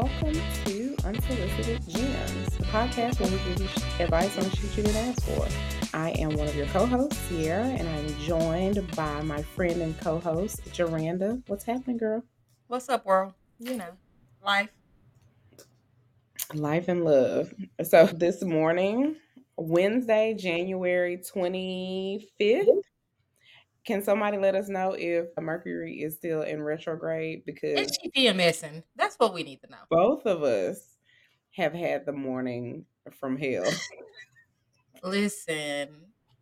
welcome to Unsolicited Gems, the podcast where we give you advice on shit you didn't ask for. I am one of your co-hosts, Siara, and I'm joined by my friend and co-host, Jaranda. What's happening, girl? What's up, world? You know, life. Life and love. So this morning, Wednesday, January 25th, can somebody let us know if Mercury is still in retrograde? Because It's GPMSing. That's what we need to know. both of us have had the morning from hell. Listen,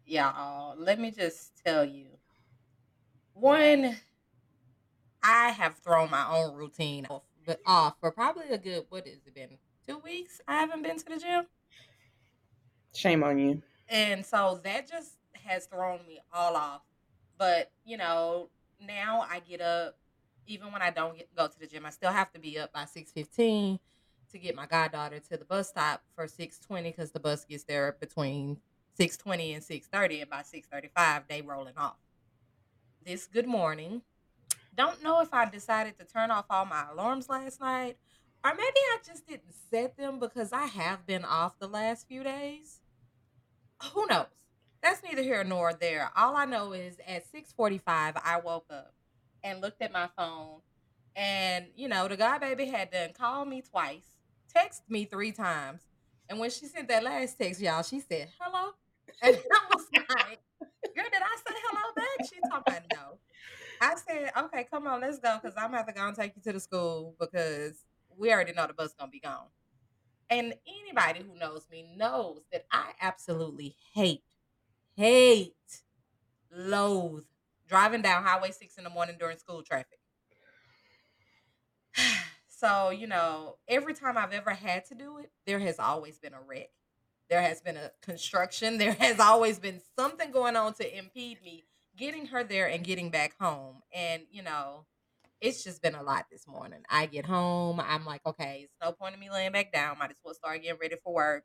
y'all, let me just tell you. One, I have thrown my own routine off, but off for probably a good, what has it been? Two weeks? I haven't been to the gym. Shame on you. And so that just has thrown me all off. But, you know, now I get up, even when I don't get, go to the gym, I still have to be up by 6.15 to get my goddaughter to the bus stop for 6.20 because the bus gets there between 6.20 and 6.30. And by 6.35, they rolling off. This good morning. Don't know if I decided to turn off all my alarms last night or maybe I just didn't set them because I have been off the last few days. Who knows? That's neither here nor there. All I know is at 6:45 I woke up and looked at my phone and you know, the god baby had done called me twice, text me three times. And when she sent that last text, y'all, she said, hello. And I was like, girl, did I say hello back? She talking about no. I said, okay, come on, let's go, because I'm have to go and take you to the school because we already know the bus gonna be gone. And anybody who knows me knows that I absolutely hate, hate, loathe driving down Highway 6 in the morning during school traffic. so, you know, every time I've ever had to do it, there has always been a wreck. There has been a construction. There has always been something going on to impede me getting her there and getting back home. And, you know, it's just been a lot this morning. I get home, I'm like, okay, it's no point in me laying back down. Might as well start getting ready for work.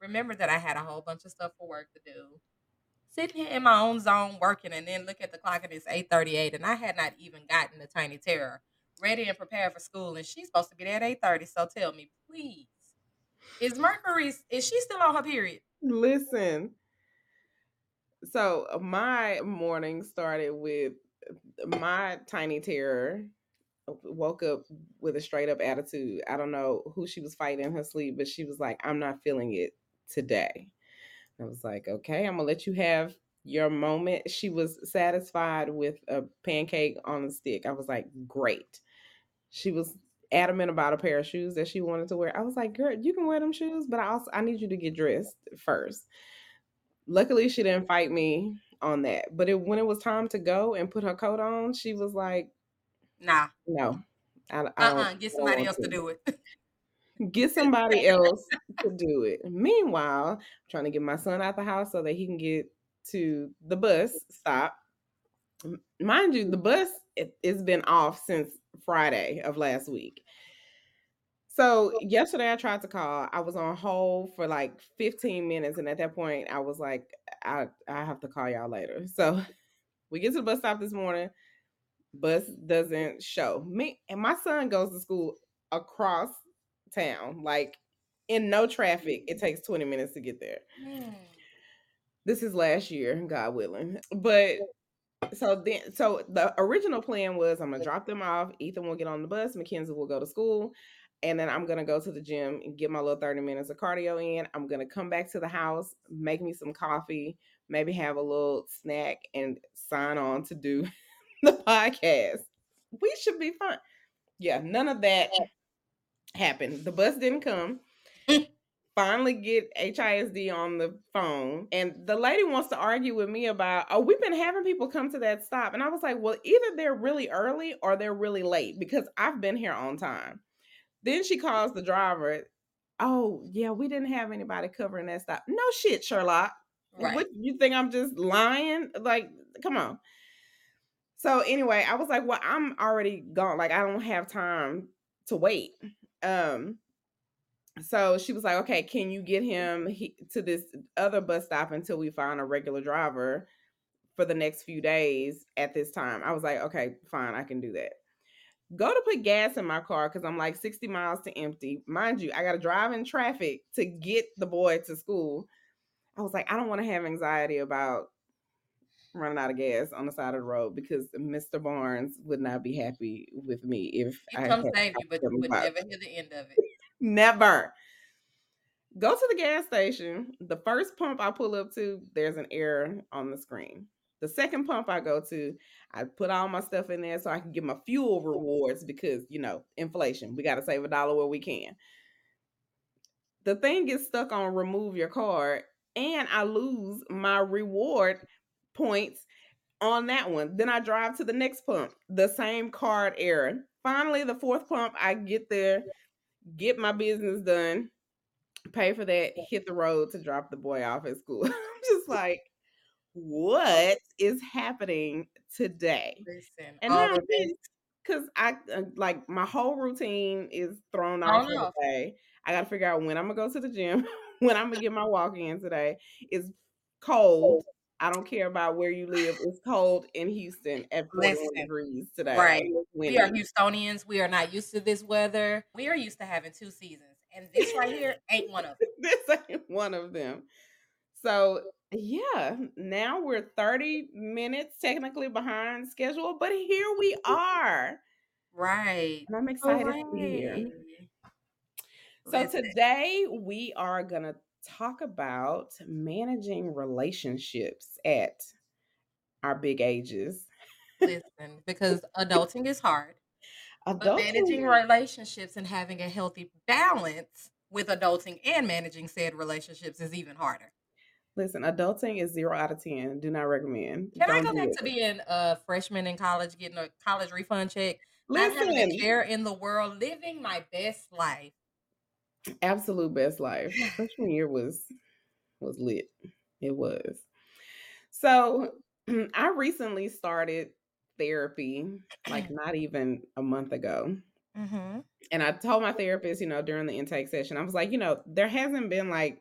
Remember that I had a whole bunch of stuff for work to do. Sitting here in my own zone working and then look at the clock and it's 838 and I had not even gotten the tiny terror ready and prepared for school and she's supposed to be there at 830. So tell me, please, is Mercury is she still on her period? Listen. So my morning started with my tiny terror woke up with a straight up attitude. I don't know who she was fighting in her sleep, but she was like, I'm not feeling it today. I was like, okay, I'm gonna let you have your moment. She was satisfied with a pancake on a stick. I was like, great. She was adamant about a pair of shoes that she wanted to wear. I was like, girl, you can wear them shoes, but I also I need you to get dressed first. Luckily, she didn't fight me on that. But it, when it was time to go and put her coat on, she was like, Nah. no. I, I Uh-uh. Get somebody else to do it. Get somebody else to do it. Meanwhile, I'm trying to get my son out the house so that he can get to the bus stop. Mind you, the bus it, it's been off since Friday of last week. So oh. yesterday I tried to call. I was on hold for like 15 minutes, and at that point I was like, I I have to call y'all later. So we get to the bus stop this morning. Bus doesn't show. Me and my son goes to school across town, like in no traffic. It takes 20 minutes to get there. Hmm. This is last year, God willing. But so then so the original plan was I'm gonna drop them off. Ethan will get on the bus, Mackenzie will go to school, and then I'm gonna go to the gym and get my little 30 minutes of cardio in. I'm gonna come back to the house, make me some coffee, maybe have a little snack, and sign on to do the podcast. We should be fine. Yeah, none of that happened. The bus didn't come. Finally get HISD on the phone. And the lady wants to argue with me about, oh, we've been having people come to that stop. And I was like, well, either they're really early or they're really late because I've been here on time. Then she calls the driver. Oh, yeah, we didn't have anybody covering that stop. No shit, Sherlock. Right. What you think I'm just lying? Like, come on. So anyway, I was like, well, I'm already gone. Like, I don't have time to wait. Um, so she was like, okay, can you get him he, to this other bus stop until we find a regular driver for the next few days at this time? I was like, okay, fine, I can do that. go to put gas in my car because I'm like 60 miles to empty. Mind you, I got to drive in traffic to get the boy to school. I was like, I don't want to have anxiety about running out of gas on the side of the road because Mr. Barnes would not be happy with me if he I come save you, but you would never hear the end of it. never. Go to the gas station. The first pump I pull up to, there's an error on the screen. The second pump I go to, I put all my stuff in there so I can get my fuel rewards because, you know, inflation. We got to save a dollar where we can. The thing gets stuck on remove your card, and I lose my reward points on that one. Then I drive to the next pump, the same card error. Finally, the fourth pump, I get there, get my business done, pay for that, hit the road to drop the boy off at school. I'm just like, what is happening today? Listen, and now because I uh, like my whole routine is thrown off today. I got to figure out when I'm gonna go to the gym, when I'm gonna get my walk in today. It's cold. I don't care about where you live. It's cold in Houston at 41 degrees today. Right. We are Houstonians. We are not used to this weather. We are used to having two seasons. And this right here ain't one of them. this ain't one of them. So yeah, now we're 30 minutes technically behind schedule, but here we are. Right. And I'm excited right. to be here. So today we are going to talk about managing relationships at our big ages. Listen, because adulting is hard. Adulting. But managing relationships and having a healthy balance with adulting and managing said relationships is even harder. Listen, adulting is zero out of ten. Do not recommend. Can Don't I go back it. to being a freshman in college, getting a college refund check? Listen, not having a care in the world, living my best life. Absolute best life. My freshman year was was lit. It was. So I recently started therapy, like not even a month ago. Mm-hmm. And I told my therapist, you know, during the intake session, I was like, you know, there hasn't been like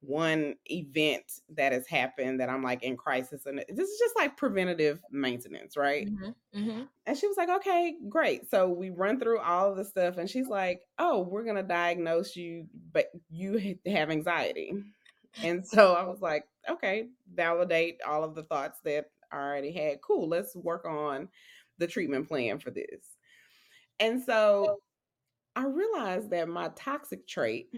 one event that has happened that I'm like in crisis, and this is just like preventative maintenance, right? Mm-hmm. Mm-hmm. And she was like, "Okay, great." So we run through all of the stuff, and she's like, "Oh, we're gonna diagnose you, but you have anxiety." And so I was like, "Okay, validate all of the thoughts that I already had. Cool, let's work on the treatment plan for this." And so I realized that my toxic trait,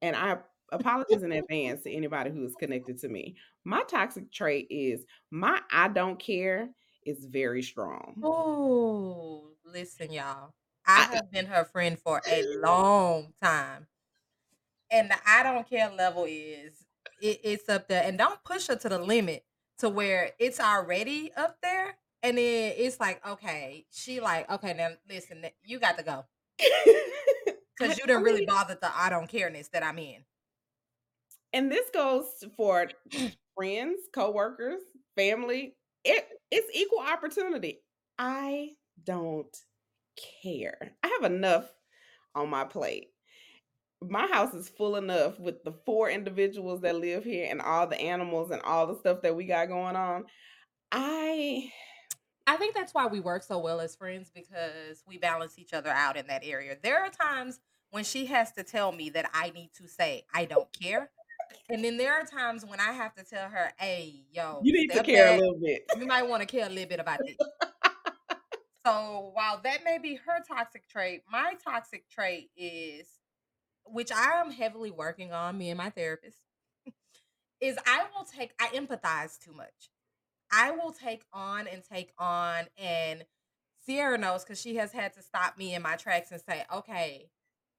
and I apologies in advance to anybody who is connected to me. My toxic trait is my I don't care is very strong. Oh, listen, y'all. I, I have been her friend for a long time. And the I don't care level is it, it's up there. And don't push her to the limit to where it's already up there. And then it's like, okay, she like, okay, now listen, you got to go. Because you didn't really bother the I don't careness that I'm in and this goes for friends, coworkers, family. It it's equal opportunity. I don't care. I have enough on my plate. My house is full enough with the four individuals that live here and all the animals and all the stuff that we got going on. I I think that's why we work so well as friends because we balance each other out in that area. There are times when she has to tell me that I need to say I don't care and then there are times when I have to tell her, "Hey, yo, you need to care back. a little bit. You might want to care a little bit about this." so while that may be her toxic trait, my toxic trait is, which I am heavily working on, me and my therapist, is I will take, I empathize too much. I will take on and take on, and Siara knows because she has had to stop me in my tracks and say, "Okay,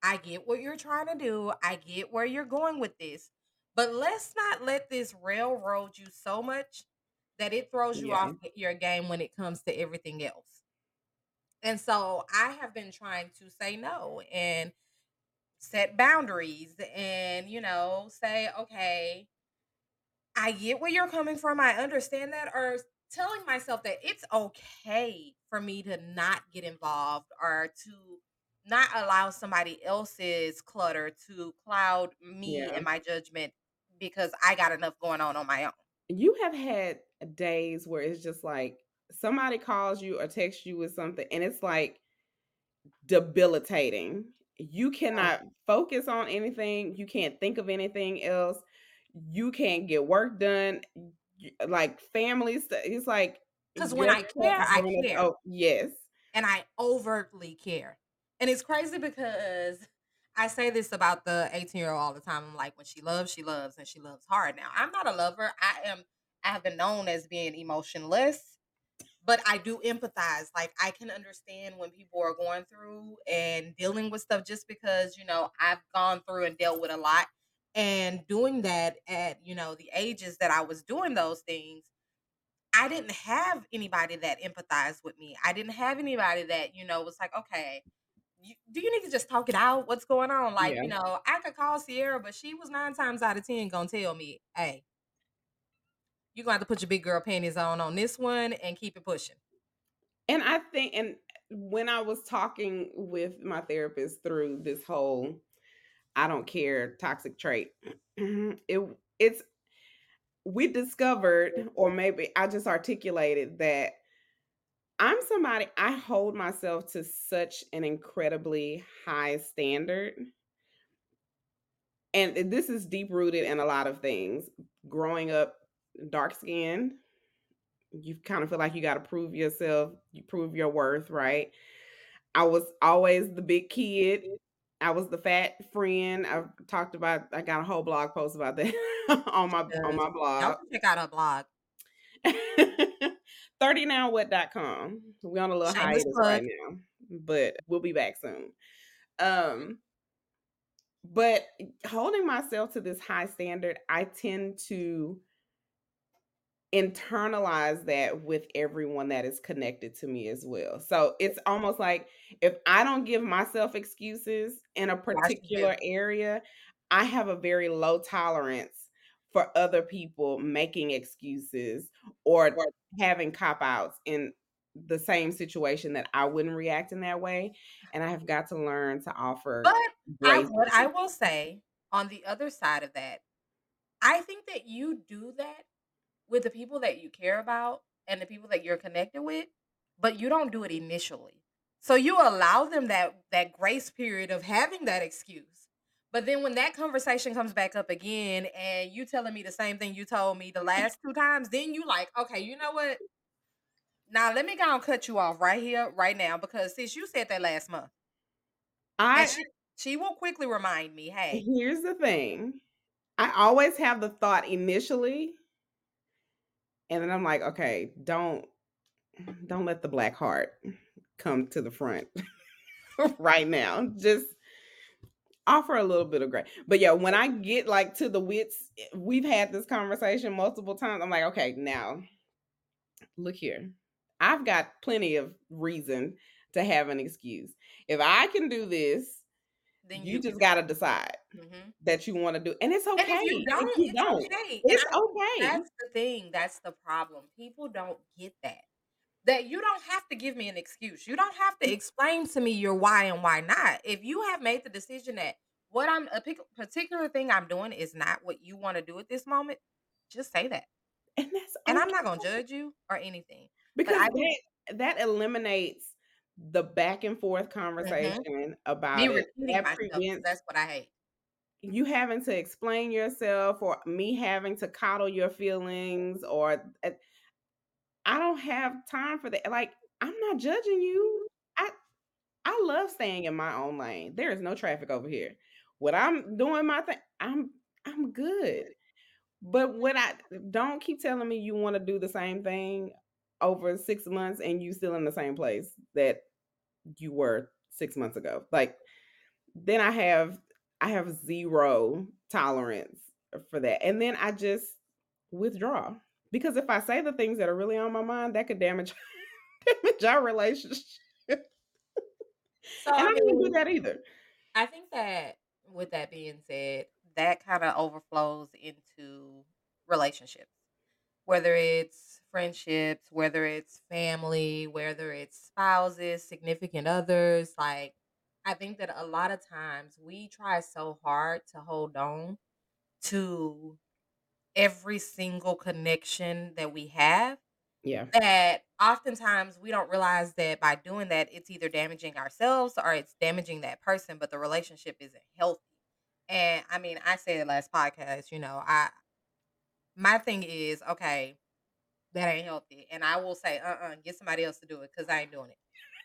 I get what you're trying to do. I get where you're going with this." But let's not let this railroad you so much that it throws you yeah. off your game when it comes to everything else. And so I have been trying to say no and set boundaries and, you know, say, okay, I get where you're coming from. I understand that. Or telling myself that it's okay for me to not get involved or to not allow somebody else's clutter to cloud me yeah. and my judgment because I got enough going on on my own. You have had days where it's just like somebody calls you or texts you with something, and it's like debilitating. You cannot focus on anything. You can't think of anything else. You can't get work done. Like families, it's like because when I care, I care. Oh, yes. And I overtly care. And it's crazy because I say this about the 18 year old all the time. I'm like, when she loves, she loves, and she loves hard. Now, I'm not a lover. I am, I have been known as being emotionless, but I do empathize. Like, I can understand when people are going through and dealing with stuff just because, you know, I've gone through and dealt with a lot. And doing that at, you know, the ages that I was doing those things, I didn't have anybody that empathized with me. I didn't have anybody that, you know, was like, okay, you, do you need to just talk it out? What's going on? Like, Yeah. you know, I could call Siara, but she was nine times out of ten gonna tell me, hey, you're gonna have to put your big girl panties on on this one and keep it pushing. And I think, and when I was talking with my therapist through this whole I don't care toxic trait, mm-hmm, it it's we discovered, or maybe I just articulated that I'm somebody I hold myself to such an incredibly high standard. And this is deep rooted in a lot of things. Growing up dark skinned, you kind of feel like you got to prove yourself, you prove your worth, right? I was always the big kid. Mm-hmm. I was the fat friend. I've talked about I got a whole blog post about that on my on my blog. Can check out her blog. 30nowwhat.com. We're on a little Shameless hiatus right now, but we'll be back soon. Um but holding myself to this high standard, I tend to internalize that with everyone that is connected to me as well. So it's almost like if I don't give myself excuses in a Why should you? particular area, I have a very low tolerance for other people making excuses or having cop outs in the same situation that I wouldn't react in that way. And I have got to learn to offer But I I will say on the other side of that, I think that you do that with the people that you care about and the people that you're connected with, but you don't do it initially. So you allow them that that grace period of having that excuse. But then when that conversation comes back up again and you telling me the same thing you told me the mm-hmm. last two times, then you like, okay, you know what? Now let me go and cut you off right here, right now, because since you said that last month, I she, she will quickly remind me, hey, Here's the thing. I always have the thought initially, and then I'm like, okay, don't don't let the black heart come to the front right now. Just offer a little bit of grace. But yeah, when I get like to the wits, we've had this conversation multiple times. I'm like, okay, now look here. I've got plenty of reason to have an excuse. If I can do this, then you you just got to decide Mhm. that you want to do, and it's okay. And if you don't, you it's don't, okay. It's I- okay. That's the thing. That's the problem. People don't get that. That you don't have to give me an excuse. You don't have to explain to me your why and why not. If you have made the decision that what I'm a particular thing I'm doing is not what you want to do at this moment, just say that. and that's And I'm not gonna judge you or anything. because I that that eliminates the back and forth conversation about Me it. That myself, prevents that's what I hate. you having to explain yourself or me having to coddle your feelings or uh, I don't have time for that. Like I'm not judging you. I I love staying in my own lane. There is no traffic over here. When I'm doing my thing, I'm I'm good. But when I don't keep telling me you want to do the same thing over 6 months and you still in the same place that you were 6 months ago. Like then I have I have zero tolerance for that. And then I just withdraw. Because if I say the things that are really on my mind, that could damage damage our relationship. So And I I don't do that either. I think that with that being said, that kind of overflows into relationships, whether it's friendships, whether it's family, whether it's spouses, significant others. Like, I think that a lot of times we try so hard to hold on to every single connection that we have Yeah. That oftentimes we don't realize that by doing that, it's either damaging ourselves or it's damaging that person, but the relationship isn't healthy. And I mean, I said last podcast, you know, I my thing is, okay, that ain't healthy. And I will say, uh-uh, get somebody else to do it because I ain't doing it.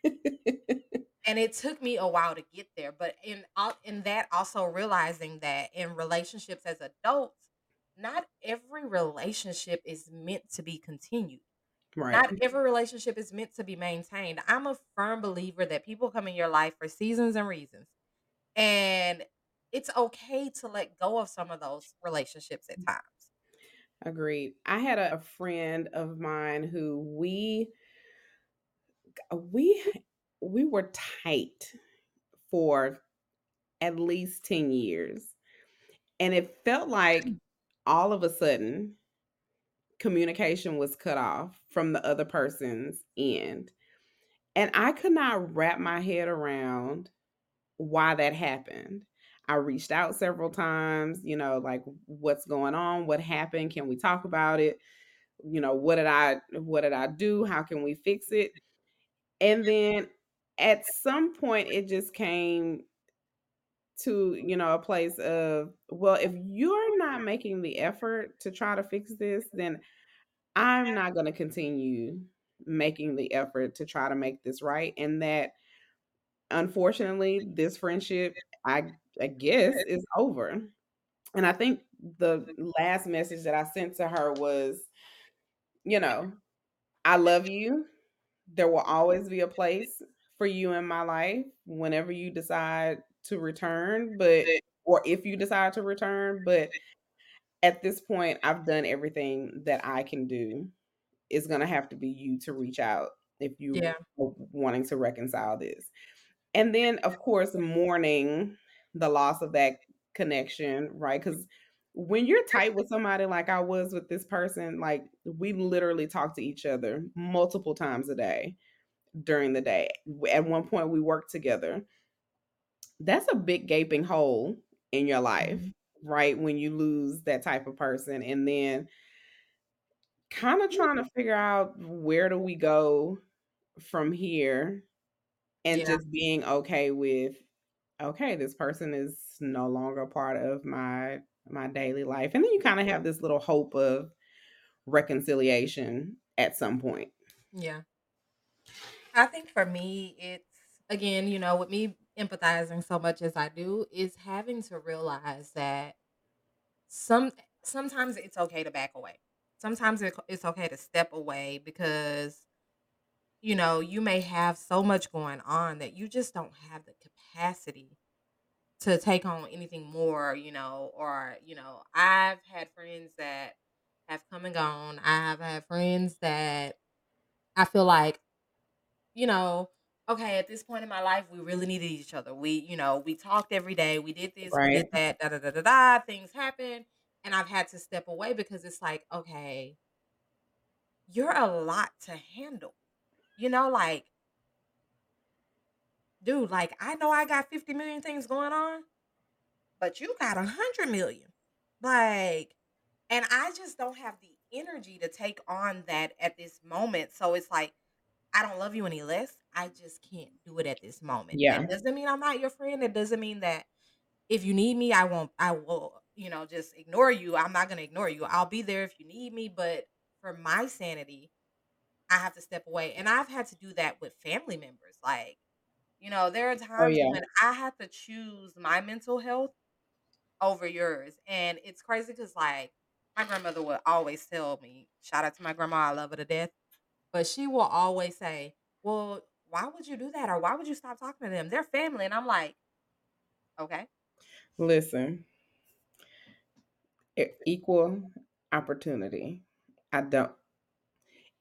and it took me a while to get there. But in in that also realizing that in relationships as adults, not every relationship is meant to be continued. Right. Not every relationship is meant to be maintained. I'm a firm believer that people come in your life for seasons and reasons. And it's okay to let go of some of those relationships at mm. times. Agreed. I had a, friend of mine who we we we were tight for at least 10 years. And it felt like mm. All of a sudden communication was cut off from the other person's end. And I could not wrap my head around why that happened. I reached out several times, you know, like what's going on? What happened? Can we talk about it? You know, what did I what did I do? How can we fix it? And then at some point it just came to, you know, a place of, well, if you're not making the effort to try to fix this, then I'm not going to continue making the effort to try to make this right and that unfortunately this friendship I I guess is over. And I think the mm-hmm. last message that I sent to her was, you know, I love you. There will always be a place for you in my life whenever you decide to return, but or if you decide to return, but at this point I've done everything that I can do. It's going to have to be you to reach out if you yeah. wanting to reconcile this. And then of course mourning the loss of that connection, right? Cuz when you're tight with somebody like I was with this person, like we literally talked to each other multiple times a day during the day. At one point we worked together. That's a big gaping hole in your life, mm-hmm. right? When you lose that type of person and then kind of trying to figure out where do we go from here and yeah. just being okay with okay, this person is no longer part of my my daily life. And then you kind of have this little hope of reconciliation at some point. Yeah. I think for me it's again, you know, with me empathizing so much as I do is having to realize that some sometimes it's okay to back away. Sometimes it's okay to step away because you know, you may have so much going on that you just don't have the capacity to take on anything more, you know, or, you know, I've had friends that have come and gone. I have had friends that I feel like, you know, okay, at this point in my life, we really needed each other. We, you know, we talked every day. We did this, we did that, da da da da da. Things happen. And I've had to step away because it's like, okay, you're a lot to handle. You know, like, dude, like, I know I got 50 million things going on, but you got a hundred million. Like, and I just don't have the energy to take on that at this moment. So it's like, I don't love you any less. I just can't do it at this moment. Yeah. It doesn't mean I'm not your friend. It doesn't mean that if you need me, I won't, I will, you know, just ignore you. I'm not going to ignore you. I'll be there if you need me. But for my sanity, I have to step away. And I've had to do that with family members. Like, you know, there are oh, times oh, yeah. when I have to choose my mental health over yours. And it's crazy because, like, my grandmother would always tell me, shout out to my grandma, I love her to death. But she will always say, Well, why would you do that? Or why would you stop talking to them? They're family. And I'm like, Okay. Listen, equal opportunity. I don't,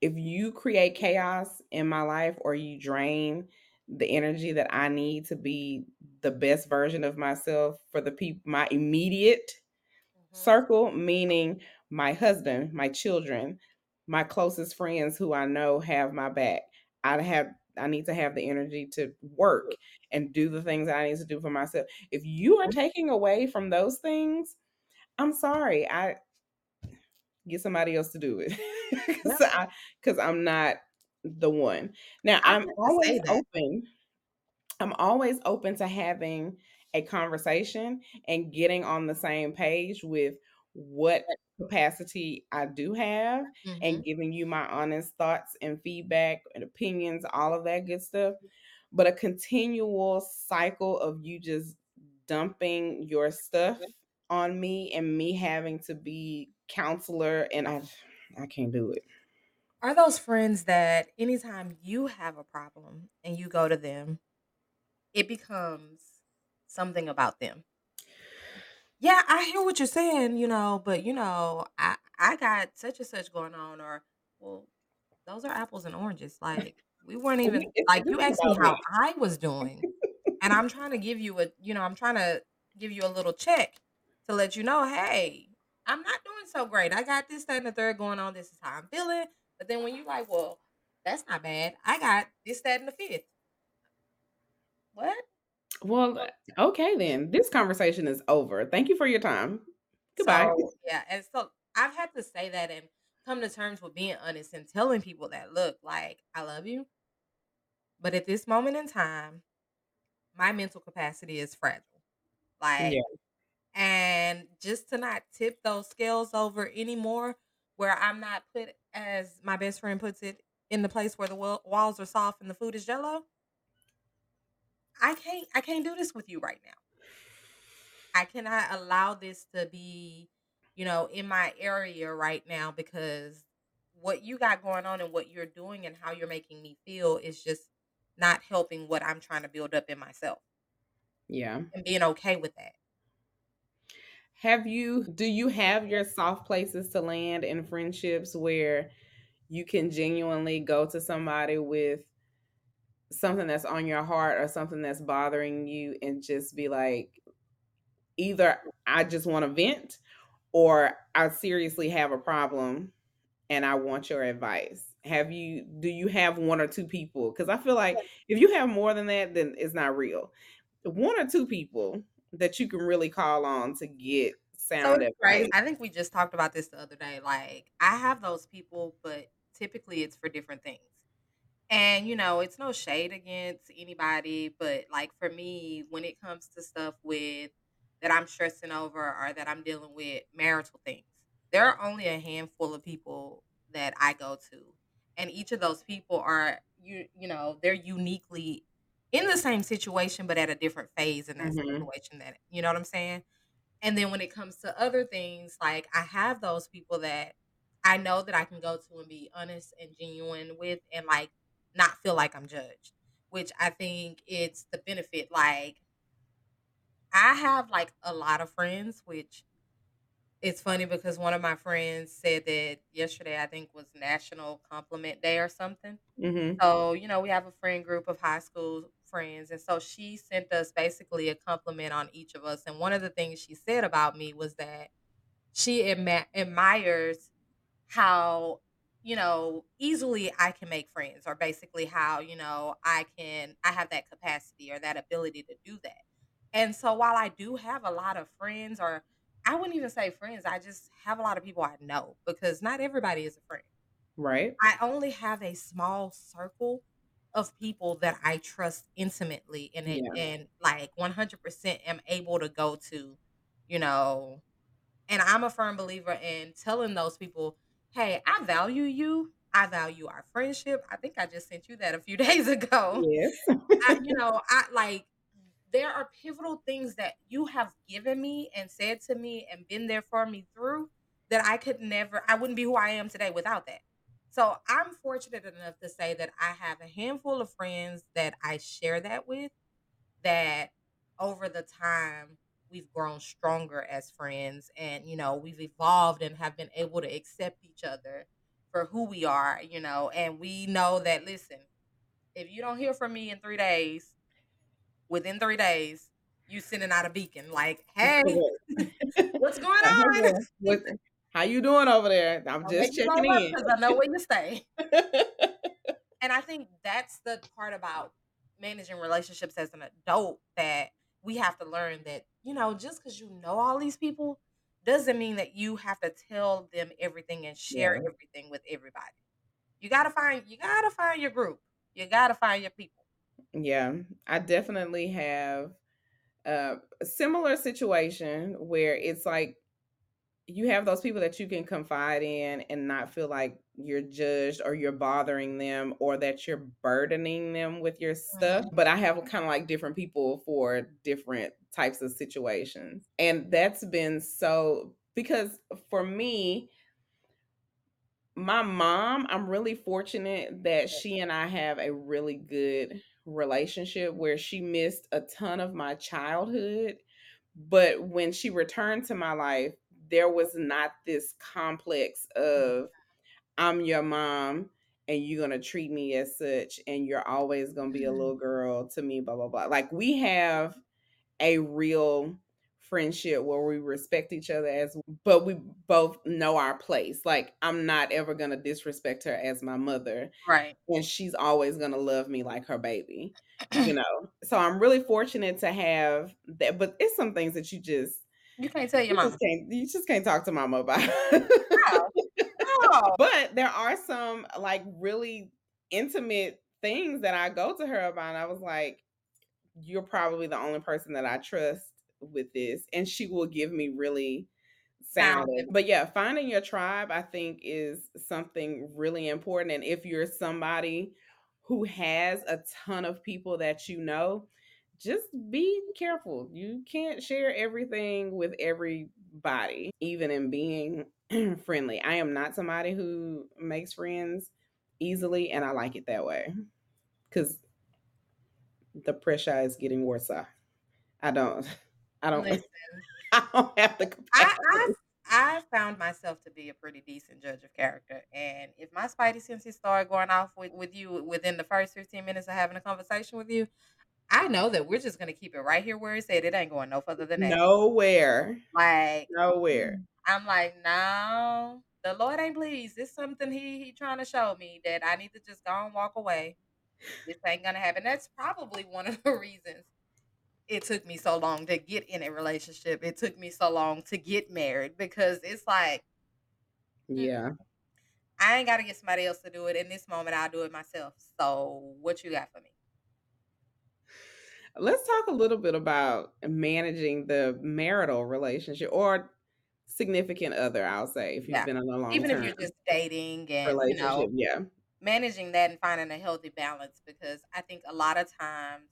if you create chaos in my life or you drain the energy that I need to be the best version of myself for the people, my immediate mm-hmm. circle, meaning my husband, my children, my closest friends who I know have my back. I have I need to have the energy to work and do the things I need to do for myself. If you are taking away from those things, I'm sorry. I get somebody else to do it because I'm not the one. Now I'm had to say always open. I'm always open to having a conversation and getting on the same page with what capacity I do have and Mhm. giving you my honest thoughts and feedback and opinions, all of that good stuff. But a continual cycle of you just dumping your stuff on me and me having to be counselor and I I can't do it. Are those friends that anytime you have a problem and you go to them, it becomes something about them? Yeah, I hear what you're saying, you know, but you know, I I got such and such going on, or well, those are apples and oranges. Like we weren't even We like you asked me about how. I was doing, and I'm trying to give you a, you know, I'm trying to give you a little check to let you know, hey, I'm not doing so great. I got this, that, and the third going on. This is how I'm feeling. But then when you like, well, that's not bad. I got this, that, and the fifth. What? Well, uh, okay then. This conversation is over. Thank you for your time. Goodbye. So, yeah, and so I've had to say that and come to terms with being honest and telling people that, look, like, I love you, but at this moment in time, my mental capacity is fragile. Yeah. Like, and just to not tip those scales over anymore, where I'm not put, as my best friend puts it, in the place where the walls are soft and the food is jello. I can't, I can't do this with you right now. I cannot allow this to be, you know, in my area right now because what you got going on and what you're doing and how you're making me feel is just not helping what I'm trying to build up in myself Yeah. and being okay with that. Have you do you have your soft places to land in friendships where you can genuinely go to somebody with something that's on your heart or something that's bothering you and just be like either I just want to vent or I seriously have a problem and I want your advice. Have you do you have one or two people? Cuz I feel like if you have more than that then it's not real. One or two people that you can really call on to get sound crazy. advice. I think we just talked about this the other day. Like, I have those people, but typically it's for different things. And, you know, it's no shade against anybody, but like for me, when it comes to stuff with that I'm stressing over or that I'm dealing with marital things, there are only a handful of people that I go to. And each of those people are you you know, they're uniquely in the same situation but at a different phase in that Mhm. situation that you know what I'm saying? And then when it comes to other things, like I have those people that I know that I can go to and be honest and genuine with and like not feel like I'm judged, which I think it's the benefit. Like I have like a lot of friends, which it's funny because one of my friends said that yesterday I think was National Compliment Day or something. Mhm. So, you know, we have a friend group of high school friends. And so she sent us basically a compliment on each of us. And one of the things she said about me was that she admi- admires how, you know, easily I can make friends, or basically how, you know, I can, I have that capacity or that ability to do that. And so while I do have a lot of friends, or I wouldn't even say friends, I just have a lot of people I know because not everybody is a friend. Right? I only have a small circle of people that I trust intimately and it Yeah. and like 100% am able to go to, you know, and I'm a firm believer in telling those people, "Hey, I value you. I value our friendship." I think I just sent you that a few days ago. Yes. I, you know, I like there are pivotal things that you have given me and said to me and been there for me through that I could never I wouldn't be who I am today without that. So I'm fortunate enough to say that I have a handful of friends that I share that with that over the time we've grown stronger as friends and you know we've evolved and have been able to accept each other for who we are you know and we know that listen if you don't hear from me in three days within three days you sending out a beacon like hey what's going on what how you doing over there? I'm just checking in." because i know where you stay And I think that's the part about managing relationships as an adult that we have to learn that, you know, just because you know all these people doesn't mean that you have to tell them everything and share Yeah. everything with everybody. You gotta find you gotta find your group. You gotta find your people. Yeah, I definitely have uh, a similar situation where it's like you have those people that you can confide in and not feel like you're judged or you're bothering them or that you're burdening them with your stuff. Mhm. But I have kind of like different people for different types of situations. And that's been so because for me, my mom, I'm really fortunate that she and I have a really good relationship where she missed a ton of my childhood. But when she returned to my life, there was not this complex of I'm your mom and you're going to treat me as such and you're always going to be a Mhm. little girl to me, blah, blah, blah. Like we have a real friendship where we respect each other as but we both know our place like i'm not ever going to disrespect her as my mother Right. and she's always going to love me like her baby you know so i'm really fortunate to have that but it's some things that you just You can't tell your you mama. just can't you just can't talk to mama about. But there are some like really intimate things that i go to her about and i was like you're probably the only person that I trust with this. And she will give me really sound. Sound. But yeah, finding your tribe, I think, is something really important. And if you're somebody who has a ton of people that you know, just be careful. You can't share everything with everybody, even in being friendly. I am not somebody who makes friends easily, and I like it that way. Because the pressure is getting worse. Uh, I don't, I don't, Listen, I don't have the I. I I found myself to be a pretty decent judge of character, and if my spidey senses start going off with, with you within the first fifteen minutes of having a conversation with you, I know that we're just gonna keep it right here where it said. It ain't going no further than that. Nowhere, Like nowhere. Mm. I'm like, no, the Lord ain't pleased. It's something He He trying to show me that I need to just go and walk away. This ain't gonna happen. That's probably one of the reasons it took me so long to get in a relationship. It took me so long to get married because it's like Yeah. I ain't got to get somebody else to do it. In this moment, I'll do it myself. So, what you got for me? Let's talk a little bit about managing the marital relationship or significant other, I'll say, if you've Yeah. been in a long time. Even if you're just dating and, you relationship. know, Yeah. managing that and finding a healthy balance because I think a lot of times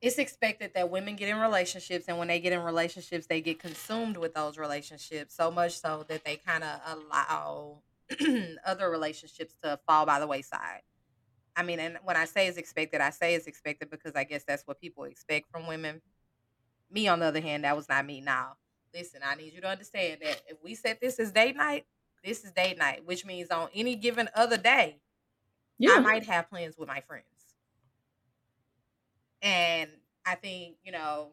it's expected that women get in relationships and when they get in relationships they get consumed with those relationships so much so that they kind of allow other relationships to fall by the wayside i mean and when i say it's expected i say it's expected because i guess that's what people expect from women me on the other hand that was not me now listen i need you to understand that if we set this as date night this is date night which means on any given other day yeah. I might have plans with my friends. And I think, you know,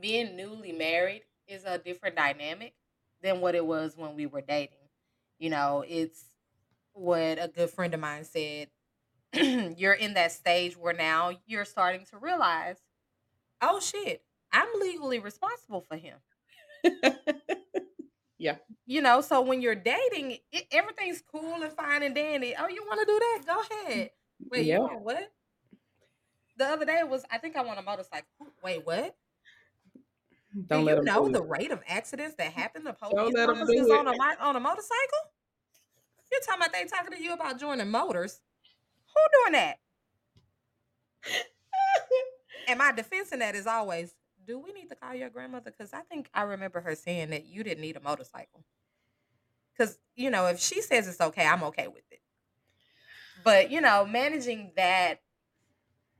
being newly married is a different dynamic than what it was when we were dating. You know, it's what a good friend of mine said. you're in that stage where now you're starting to realize, oh shit, I'm legally responsible for him. yeah. You know, so when you're dating, it, everything's cool and fine and dandy. Oh, you want to do that? Go ahead. Wait, Yeah. you want what? The other day was, I think I want a motorcycle. Wait, what? Do Don't let you know do the it. rate of accidents that happen to police officers on a on a motorcycle? You're talking about they talking to you about joining motors. Who doing that? And my defense in that is always, do we need to call your grandmother? Because I think I remember her saying that you didn't need a motorcycle. Because, you know, if she says it's okay, I'm okay with it. But, you know, managing that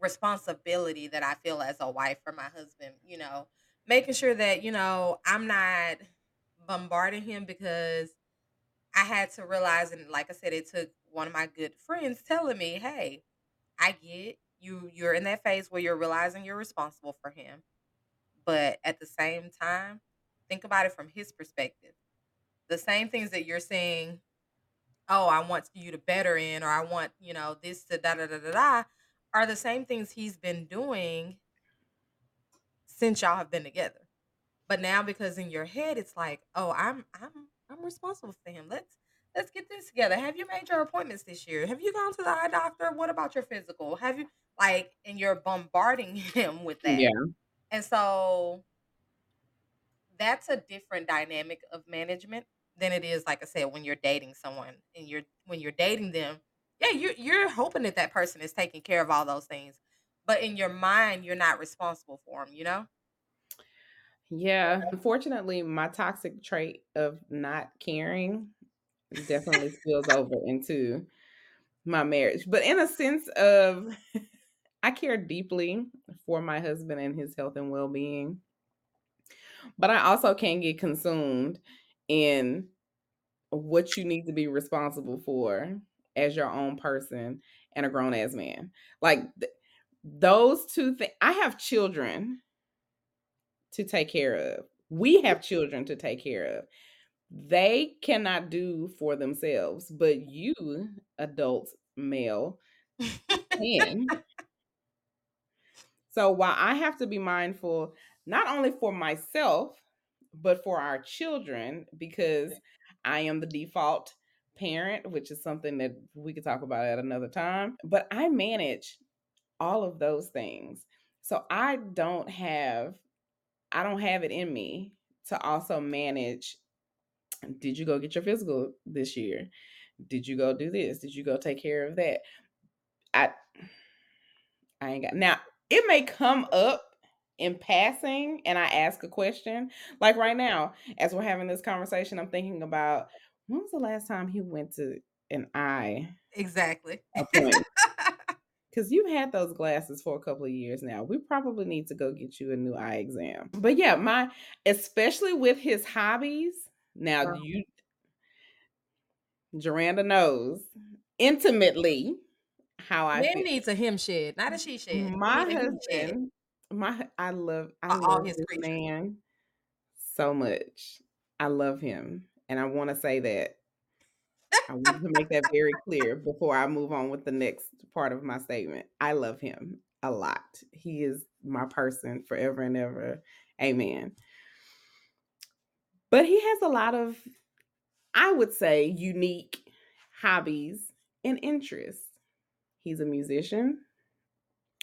responsibility that I feel as a wife for my husband, you know, making sure that, you know, I'm not bombarding him because I had to realize, and like I said, it took one of my good friends telling me, hey, I get you, you're in that phase where you're realizing you're responsible for him. But at the same time, think about it from his perspective. The same things that you're saying, oh, I want you to better in, or I want, you know, this to da da da da da, are the same things he's been doing since y'all have been together. But now because in your head it's like, "Oh, I'm I'm I'm responsible for him. Let's let's get this together. Have you made your appointments this year? Have you gone to the eye doctor? What about your physical? Have you like and you're bombarding him with that. Yeah. And so that's a different dynamic of management than it is like I said when you're dating someone and you're when you're dating them, yeah, you're you're hoping that that person is taking care of all those things. But in your mind, you're not responsible for them, you know? Yeah, unfortunately, my toxic trait of not caring definitely spills over into my marriage. But in a sense of I care deeply for my husband and his health and well-being. But I also can get consumed in what you need to be responsible for as your own person and a grown ass man. Like th- those two things. I have children to take care of. We have children to take care of. They cannot do for themselves, but you, adult male, can. So while I have to be mindful not only for myself, but for our children, because I am the default parent, which is something that we could talk about at another time. But I manage all of those things. So I don't have I don't have it in me to also manage did you go get your physical this year? Did you go do this? Did you go take care of that? I I ain't got now it may come up in passing and I ask a question. Like right now, as we're having this conversation, I'm thinking about when was the last time he went to an eye Exactly. Because you've had those glasses for a couple of years now. We probably need to go get you a new eye exam. But yeah, my especially with his hobbies. Now Wow. you Jaranda knows intimately how I Men feel. needs a him shed, not a she shed. My shed husband, my I love I all love his this creatures. man so much. I love him, and I want to say that. I want to make that very clear before I move on with the next part of my statement. I love him a lot. He is my person forever and ever. Amen. But he has a lot of, I would say, unique hobbies and interests. He's a musician,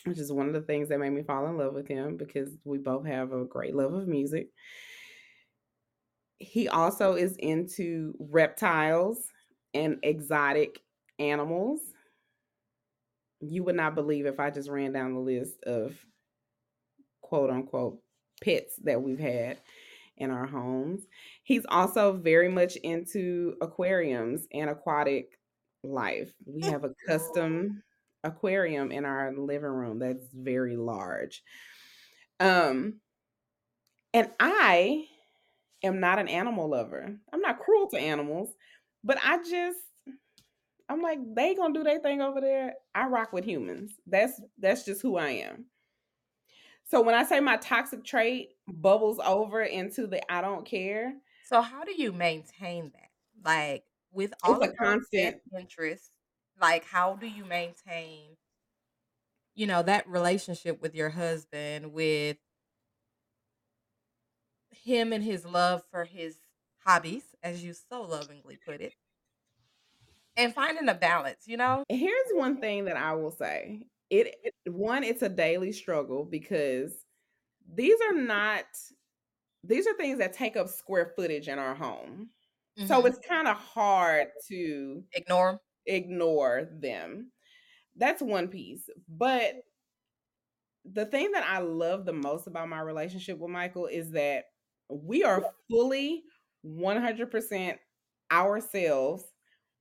which is one of the things that made me fall in love with him because we both have a great love of music. He also is into reptiles and exotic animals. You would not believe if I just ran down the list of quote unquote pets that we've had in our homes. He's also very much into aquariums and aquatic life. We have a custom aquarium in our living room that's very large. Um and I am not an animal lover. I'm not cruel to animals, but I just I'm like they gonna do their thing over there. I rock with humans. That's that's just who I am. So when I say my toxic trait bubbles over into the I don't care, So how do you maintain that? Like with it's all a of those constant interests, like how do you maintain, you know, that relationship with your husband, with him and his love for his hobbies, as you so lovingly put it, and finding a balance, you know? Here's one thing that I will say. It one, it's a daily struggle because these are not these are things that take up square footage in our home. So Mhm. it's kind of hard to Ignore 'em. Ignore them. That's one piece. But the thing that I love the most about my relationship with Michael is that we are fully 100% ourselves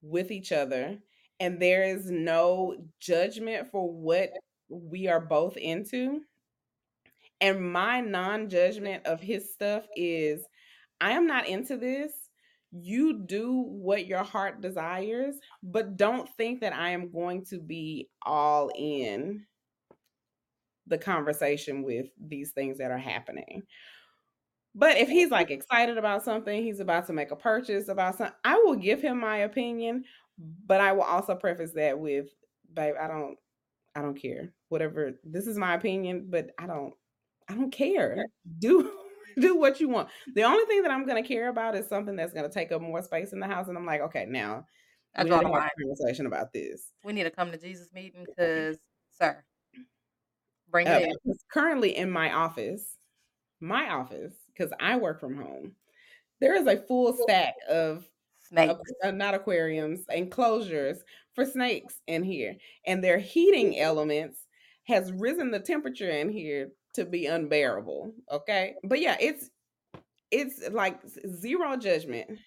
with each other and there is no judgment for what we are both into. And my non-judgment of his stuff is I am not into this. You do what your heart desires, but don't think that I am going to be all in the conversation with these things that are happening. But if he's like excited about something, he's about to make a purchase about something, I will give him my opinion, but I will also preface that with, babe, I don't I don't care. Whatever. This is my opinion, but I don't I don't care. Do do what you want. The only thing that I'm gonna care about is something that's gonna take up more space in the house. And I'm like, okay, now I we draw need the to have line. a conversation about this. We need to come to Jesus meeting because, sir, bring Uh, it in. currently in my office, my office, because I work from home, there is a full stack of Snakes. uh, not aquariums enclosures for snakes in here and their heating elements has risen the temperature in here to be unbearable okay but yeah it's it's like zero judgment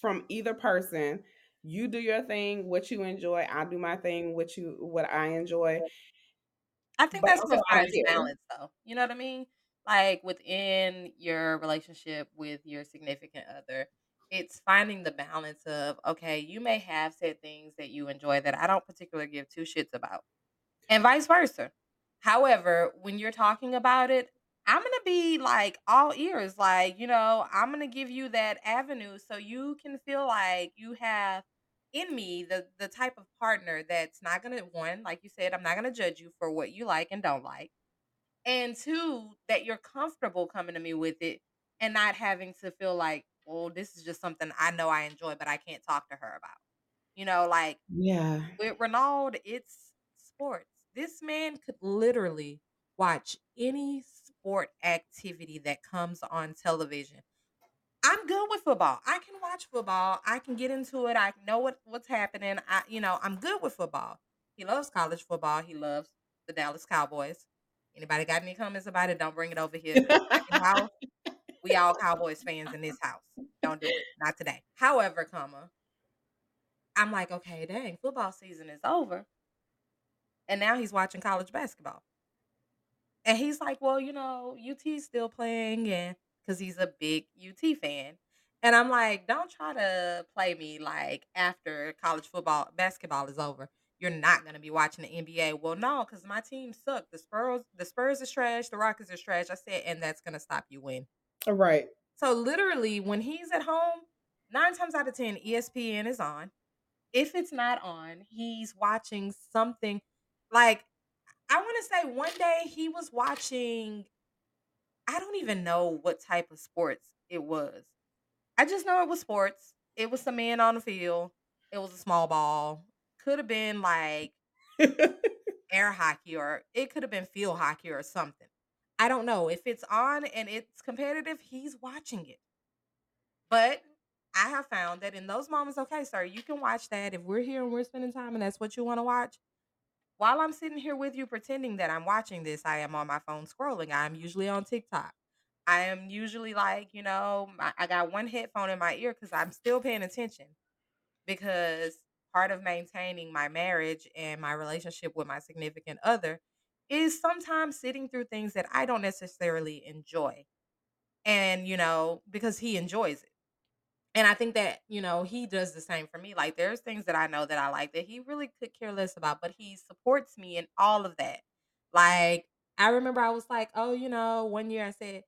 from either person you do your thing what you enjoy i do my thing what you what i enjoy I think but that's what I don't finds care. balance, though. You know what I mean? Like within your relationship with your significant other, it's finding the balance of okay, you may have said things that you enjoy that I don't particularly give two shits about, and vice versa. However, when you're talking about it, I'm gonna be like all ears. Like you know, I'm gonna give you that avenue so you can feel like you have in me the the type of partner that's not gonna one like you said i'm not gonna judge you for what you like and don't like and two that you're comfortable coming to me with it and not having to feel like well this is just something i know i enjoy but i can't talk to her about you know like yeah with Ronald, it's sports this man could literally watch any sport activity that comes on television I'm good with football. I can watch football. I can get into it. I know what what's happening. I you know, I'm good with football. He loves college football. He loves the Dallas Cowboys. Anybody got any comments about it? Don't bring it over here. We all Cowboys fans in this house. Don't do it. Not today. However, comma, I'm like, okay, dang, football season is over. And now he's watching college basketball. And he's like, "Well, you know, UT's still playing and cuz he's a big UT fan." And I'm like, "Don't try to play me like after college football basketball is over. You're not going to be watching the NBA." Well, no, cuz my team sucked. The Spurs the Spurs is trash, the Rockets is trash. I said, "And that's going to stop you win." Uh, right So literally when he's at home, 9 times out of 10 ESPN is on. If it's not on, he's watching something like I want to say one day he was watching I don't even know what type of sports it was. I just know it was sports. It was some men on the field. It was a small ball. Could have been like air hockey or it could have been field hockey or something. I don't know. If it's on and it's competitive, he's watching it. But I have found that in those moments, okay, sir, you can watch that. If we're here and we're spending time and that's what you want to watch, while I'm sitting here with you pretending that I'm watching this, I am on my phone scrolling. I'm usually on TikTok. I am usually like, you know, I got one headphone in my ear because I'm still paying attention. Because part of maintaining my marriage and my relationship with my significant other is sometimes sitting through things that I don't necessarily enjoy. And, you know, because he enjoys it. And I think that, you know, he does the same for me. Like there's things that I know that I like that he really could care less about, but he supports me in all of that. Like I remember I was like, "Oh, you know, one year I said,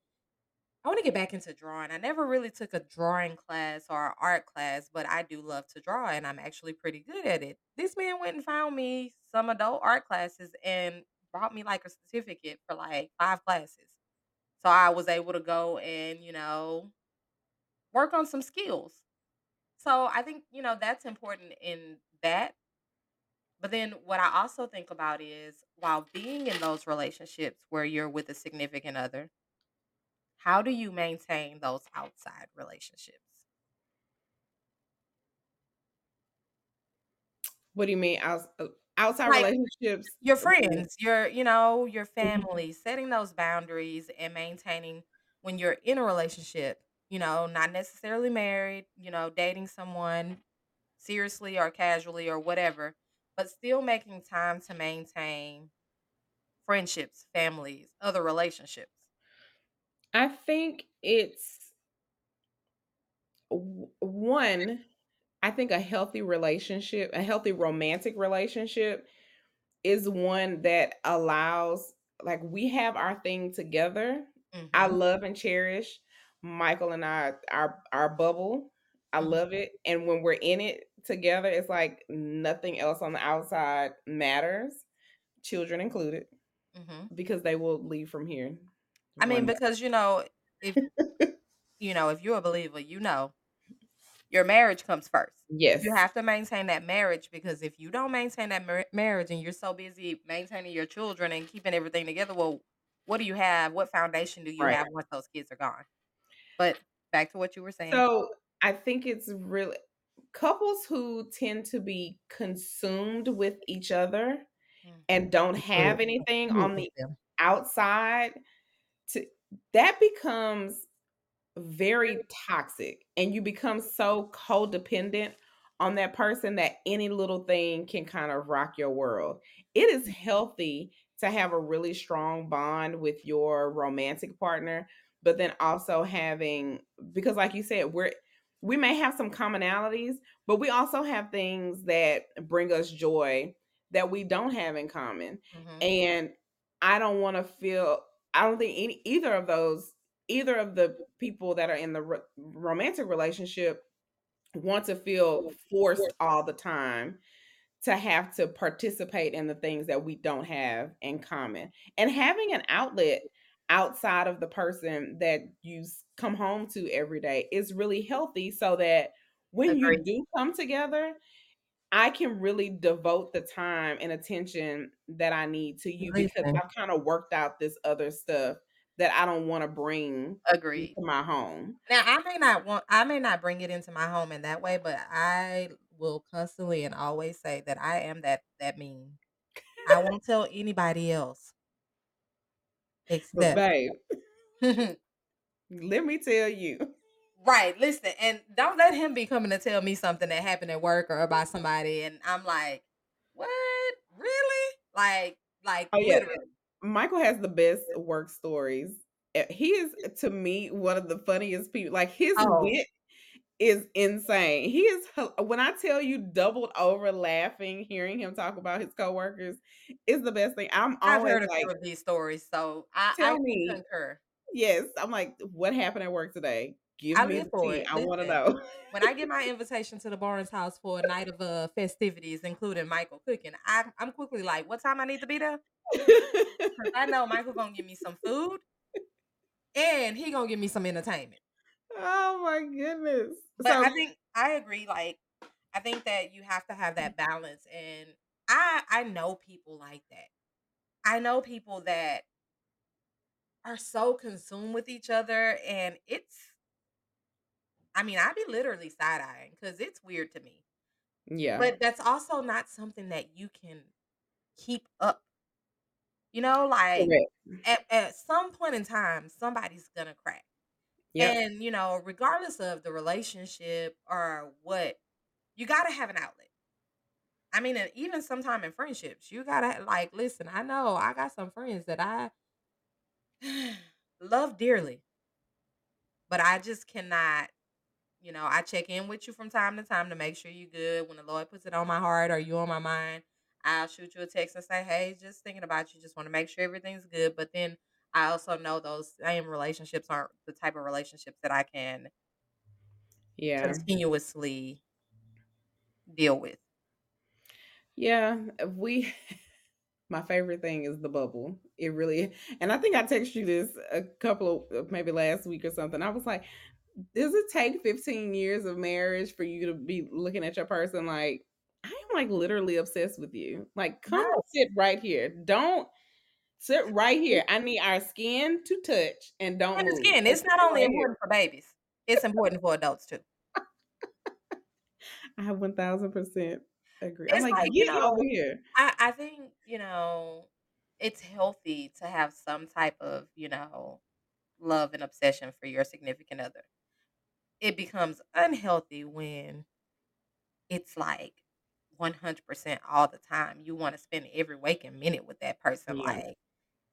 I want to get back into drawing. I never really took a drawing class or art class, but I do love to draw and I'm actually pretty good at it. This man went and found me some adult art classes and brought me like a certificate for like five classes. So I was able to go and, you know, work on some skills. So I think, you know, that's important in that. But then what I also think about is while being in those relationships where you're with a significant other, how do you maintain those outside relationships? what do you mean uh, outside Like relationships your friends, your, you know, your Mhm. family, setting those boundaries and maintaining when you're in a relationship, you know, not necessarily married, you know, dating someone seriously or casually or whatever, but still making time to maintain friendships, families, other relationships. I think it's one. I think a healthy relationship, a healthy romantic relationship, is one that allows, like, we have our thing together. I Mhm. love and cherish Michael and I, our our bubble. I Mhm. love it, and when we're in it together, it's like nothing else on the outside matters, children included, Mhm. because they will leave from here I mean, day. because you know, if you know, if you're a believer, you know, your marriage comes first. Yes. You have to maintain that marriage because if you don't maintain that mar- marriage and you're so busy maintaining your children and keeping everything together, well, what do you have? What foundation do you Right. have once those kids are gone? But back to what you were saying. So I think it's really couples who tend to be consumed with each other Mm. and don't have anything Agree on the outside to that becomes very toxic and you become so codependent on that person that any little thing can kind of rock your world. It is healthy to have a really strong bond with your romantic partner, but then also having because like you said, we're we may have some commonalities, but we also have things that bring us joy that we don't have in common. Mhm. And I don't want to feel I don't think any either of those either of the people that are in the ro- romantic relationship want to feel forced all the time to have to participate in the things that we don't have in common. And having an outlet outside of the person that you come home to every day is really healthy so that when you do come together, I can really devote the time and attention that I need to you because I've kind of worked out this other stuff that I don't want to bring Agreed. into my home. Now, I may not want I may not bring it into my home in that way, but I will constantly and always say that I am that that mean. I won't tell anybody else But except babe, let me tell you. Right, listen, and don't let him be coming to tell me something that happened at work or about somebody and I'm like, "What? Really?" Like like Oh yeah. Michael has the best work stories. Uh, He is to me one of the funniest people. Like his Oh, wit is insane. He is when I tell you doubled over laughing hearing him talk about his coworkers is the best thing. I'm I've always heard like, of these stories, so I I tell can me. concur. Yes, I'm like, what happened at work today? Give I me the tea. it. I want to know. when I get my invitation to the Barnes house for a night of uh festivities, including Michael cooking, I I'm quickly like, "What time I need to be there?" I know Michael gonna give me some food and he gonna give me some entertainment. Oh my goodness. But I think I agree. Like, I think that you have to have mm. that balance, and I I know people like that. I know people that are so consumed with each other, and it's. I mean, I'd be literally side eyeing because it's weird to me. yeah, But that's also not something that you can keep up. You know, like correct. at, at some point in time, somebody's gonna crack. Yep. And you know, regardless of the relationship or what, you gotta have an outlet. I mean, and even sometime in friendships, you gotta like listen. I know I got some friends that I love dearly, but I just cannot. You know, I check in with you from time to time to make sure you're good. When the Lord puts it on my heart or you on my mind, I'll shoot you a text and say, "Hey, just thinking about you. Just want to make sure everything's good." But then I also know those same relationships aren't the type of relationships that I can Yeah. continuously deal with. Yeah. Uh, we my favorite thing is the bubble. It really and I think I texted you this a couple of uh, maybe last week or something. I was like, does it take 15 years of marriage for you to be looking at your person like I am like literally obsessed with you. Like come No, sit right here. Don't sit right here. I need our skin to touch and don't move. Just it's not only important for babies; it's important for adults too. I have 1000% agree. I'm It's like, like you get know, over here. I I think you know, it's healthy to have some type of you know love and obsession for your significant other. It becomes unhealthy when it's like 100% all the time. You want to spend every waking minute with that person. Yeah, Like,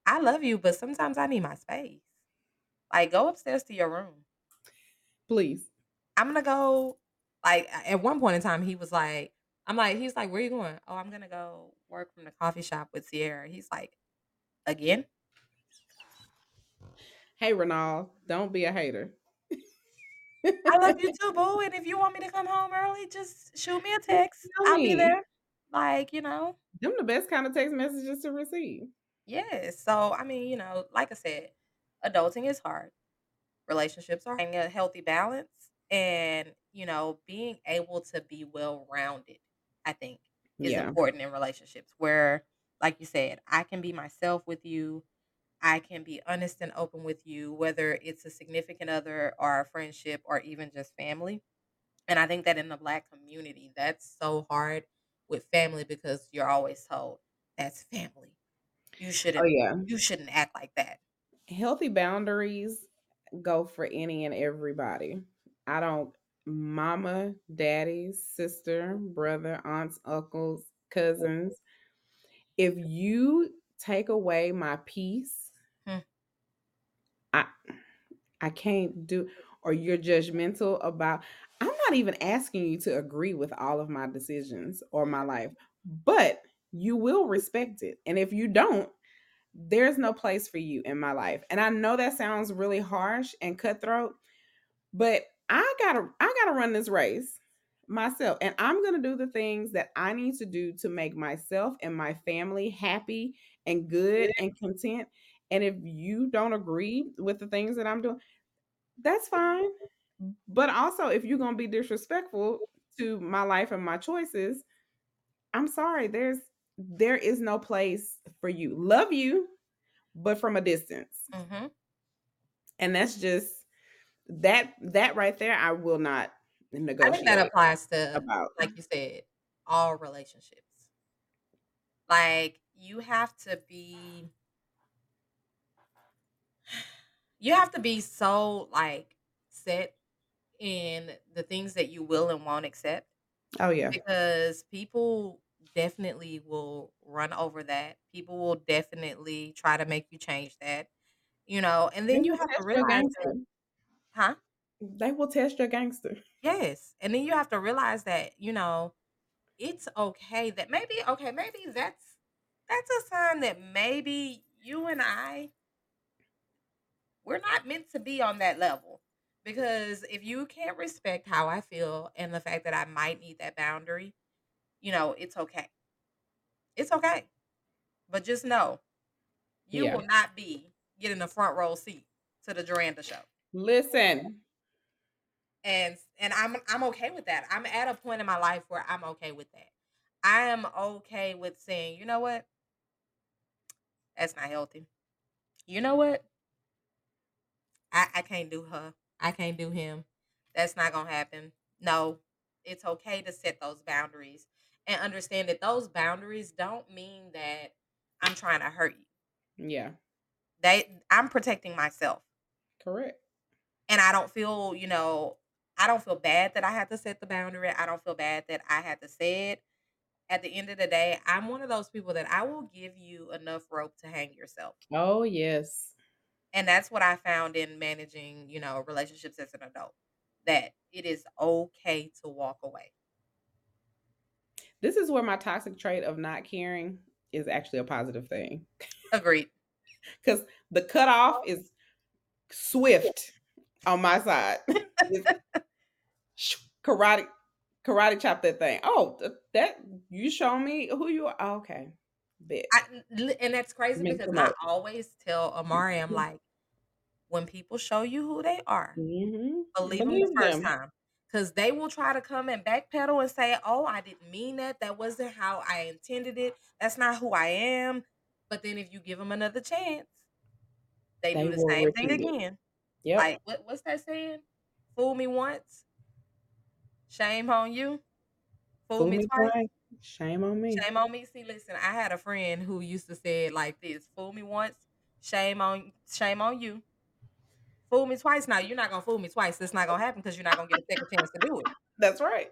I love you, but sometimes I need my space. Like, go upstairs to your room. please. I'm gonna go. Like at one point in time, he was like, "I'm like," he's like, "Where you going?" Oh, I'm gonna go work from the coffee shop with Siara. He's like, "Again?" Hey, Renal, don't be a hater. I love you too, boo. And if you want me to come home early, just shoot me a text. I'll be there. Like, you know, Them the best kind of text messages to receive. Yes. So, I mean, you know, like I said, adulting is hard. relationships are having a healthy balance and, you know, being able to be well-rounded, I think, is Yeah. important in relationships where, like you said, I can be myself with you. I can be honest and open with you, whether it's a significant other or a friendship or even just family. And I think that in the black community, that's so hard with family because you're always told, "That's family. You Oh, shouldn't Oh yeah. you shouldn't act like that." Healthy boundaries go for any and everybody. I don't mama, daddy, sister, brother, aunts, uncles, cousins. If you take away my peace Hmm. I I can't do or you're judgmental about I'm not even asking you to agree with all of my decisions or my life, but you will respect it. And if you don't, there's no place for you in my life. And I know that sounds really harsh and cutthroat, but I got to I got to run this race myself and I'm going to do the things that I need to do to make myself and my family happy and good and content. And if you don't agree with the things that I'm doing, that's fine. But also, if you're going to be disrespectful to my life and my choices, I'm sorry. There's there is no place for you. Love you, but from a distance. Mhm. And that's just that that right there I will not negotiate. I think that applies to, about. like you said, all relationships. Like, you have to be you have to be so, like, set in the things that you will and won't accept Oh yeah. because people definitely will run over that. People will definitely try to make you change that, you know, and They then you have to realize that. Huh? They will test your gangster. Yes, and then you have to realize that, you know, it's okay that maybe okay, maybe that's that's a sign that maybe you and I we're not meant to be on that level. Because if you can't respect how I feel and the fact that I might need that boundary, you know, it's okay. It's okay. But just know, you Yeah. will not be getting the front row seat to the Jaranda show. Listen. And and I'm I'm okay with that. I'm at a point in my life where I'm okay with that. I am okay with saying, "You know what? That's not healthy. You know what? I I can't do her. I can't do him. That's not gonna happen. No, it's okay to set those boundaries and understand that those boundaries don't mean that I'm trying to hurt you. Yeah. They I'm protecting myself. Correct. And I don't feel, you know, I don't feel bad that I had to set the boundary. I don't feel bad that I had to say it. At the end of the day, I'm one of those people that I will give you enough rope to hang yourself. Oh yes. And that's what I found in managing, you know, relationships as an adult. That it is okay to walk away. This is where my toxic trait of not caring is actually a positive thing. Agreed. Because the cutoff is swift on my side. Karate, karate chop that thing. Oh, that you show me who you are. Oh, okay, bet. I, and that's crazy because I always tell Amari, I'm like, when people show you who they are, Mhm. believe them the first them. time. Because they will try to come and backpedal and say, oh, I didn't mean that. That wasn't how I intended it. That's not who I am. But then if you give them another chance, they, They do the same thing it. again. Yeah. Like, what, what's that saying? Fool me once, shame on you. Fool, Fool me, me twice, twice. Shame on me. shame on me. See, listen, I had a friend who used to say it like this: "Fool me once, shame on, shame on you. Fool me twice. Now you're not gonna fool me twice. It's not gonna happen because you're not gonna get a second chance to do it. That's right.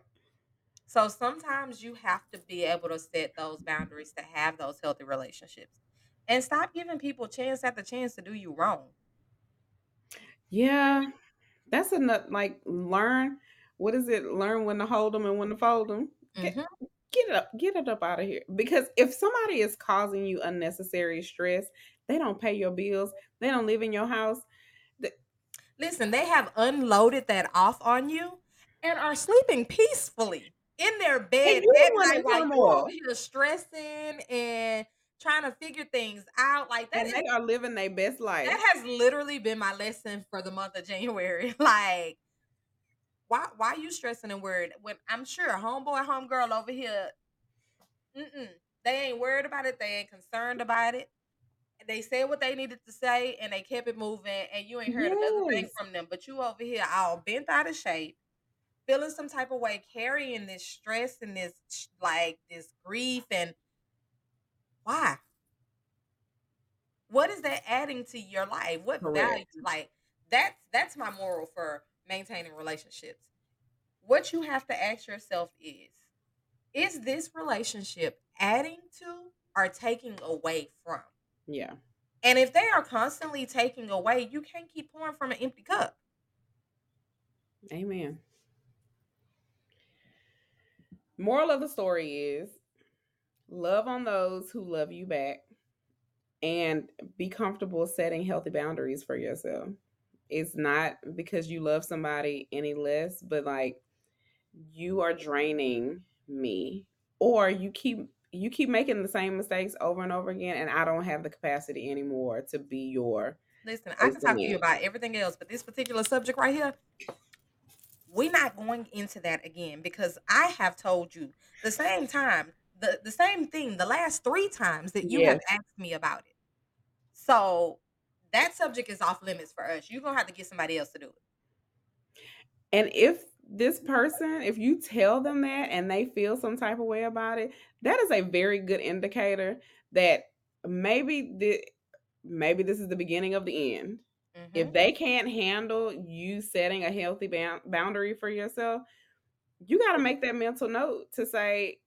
So sometimes you have to be able to set those boundaries to have those healthy relationships, and stop giving people chance after chance to do you wrong. Yeah, that's enough. Like learn. What is it? Learn when to hold them and when to fold them. Get, Mhm. get it up. Get it up out of here. Because if somebody is causing you unnecessary stress, they don't pay your bills. They don't live in your house. Listen, they have unloaded that off on you and are sleeping peacefully in their bed you the at one night while you turmoil. over here stressing and trying to figure things out. Like that and is they are living their best life. that has literally been my lesson for the month of January. like, why why are you stressing and worried when I'm sure homeboy, homegirl over here, mm-mm, they ain't worried about it. They ain't concerned about it. They said what they needed to say and they kept it moving, and you ain't heard another thing from them. But you over here all bent out of shape, feeling some type of way, carrying this stress and this like this grief and why? What is that adding to your life? What value? Correct. Like that's that's my moral for maintaining relationships. What you have to ask yourself is is this relationship adding to or taking away from? Yeah. And if they are constantly taking away, you can't keep pouring from an empty cup. Amen. Moral of the story is love on those who love you back and be comfortable setting healthy boundaries for yourself. It's not because you love somebody any less, but like you are draining me or you keep you keep making the same mistakes over and over again and I don't have the capacity anymore to be your Listen, I can talk to you about everything else, but this particular subject right here, we're not going into that again because I have told you the same time, the, the same thing the last three times that you have asked me about it. So that subject is off limits for us. You're gonna have to get somebody else to do it. And if this person, if you tell them that and they feel some type of way about it, that is a very good indicator that maybe the maybe this is the beginning of the end. If Mhm. they can't handle you setting a healthy bound- boundary for yourself, you got to make that mental note to say,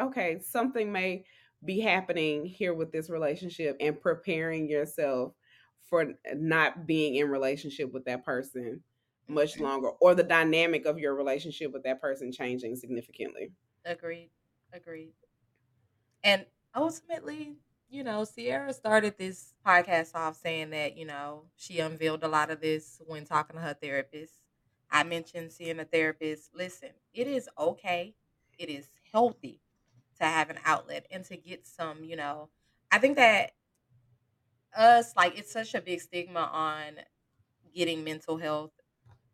okay, something may be happening here with this relationship and preparing yourself for not being in relationship with that person much Mhm. longer or the dynamic of your relationship with that person changing significantly. Agreed. Agreed. And ultimately, you know, Siara started this podcast off saying that, you know, she unveiled a lot of this when talking to her therapist. I mentioned seeing a therapist. Listen, it is okay. It is healthy to have an outlet and to get some, you know, I think that us, like, it's such a big stigma on getting mental health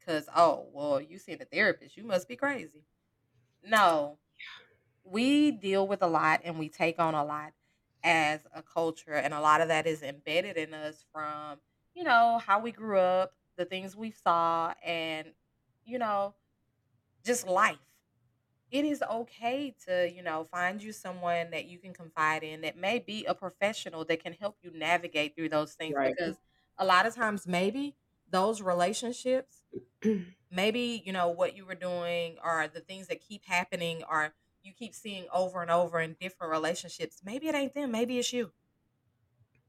because, oh, well, you seeing a therapist, you must be crazy. No, we deal with a lot and we take on a lot as a culture and a lot of that is embedded in us from you know how we grew up the things we saw and you know just life it is okay to you know find you someone that you can confide in that may be a professional that can help you navigate through those things Right. because a lot of times maybe those relationships maybe you know what you were doing or the things that keep happening or you keep seeing over and over in different relationships maybe it ain't them maybe it's you.